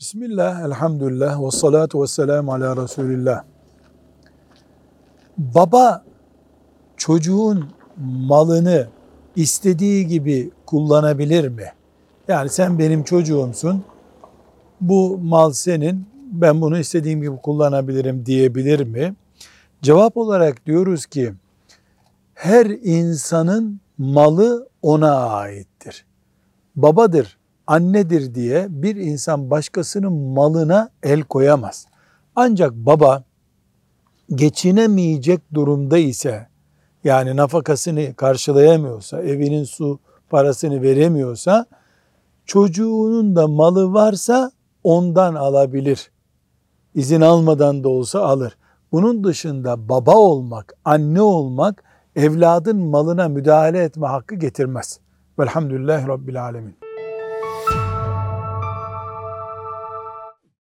Bismillah, elhamdülillah, ve salatu ve selamu ala Resulillah. Baba çocuğun malını istediği gibi kullanabilir mi? Yani sen benim çocuğumsun, bu mal senin, ben bunu istediğim gibi kullanabilirim diyebilir mi? Cevap olarak diyoruz ki, her insanın malı ona aittir. Babadır, annedir diye bir insan başkasının malına el koyamaz. Ancak baba geçinemeyecek durumda ise yani nafakasını karşılayamıyorsa, evinin su parasını veremiyorsa çocuğunun da malı varsa ondan alabilir. İzin almadan da olsa alır. Bunun dışında baba olmak, anne olmak evladın malına müdahale etme hakkı getirmez. Velhamdülillahi Rabbil Alemin. you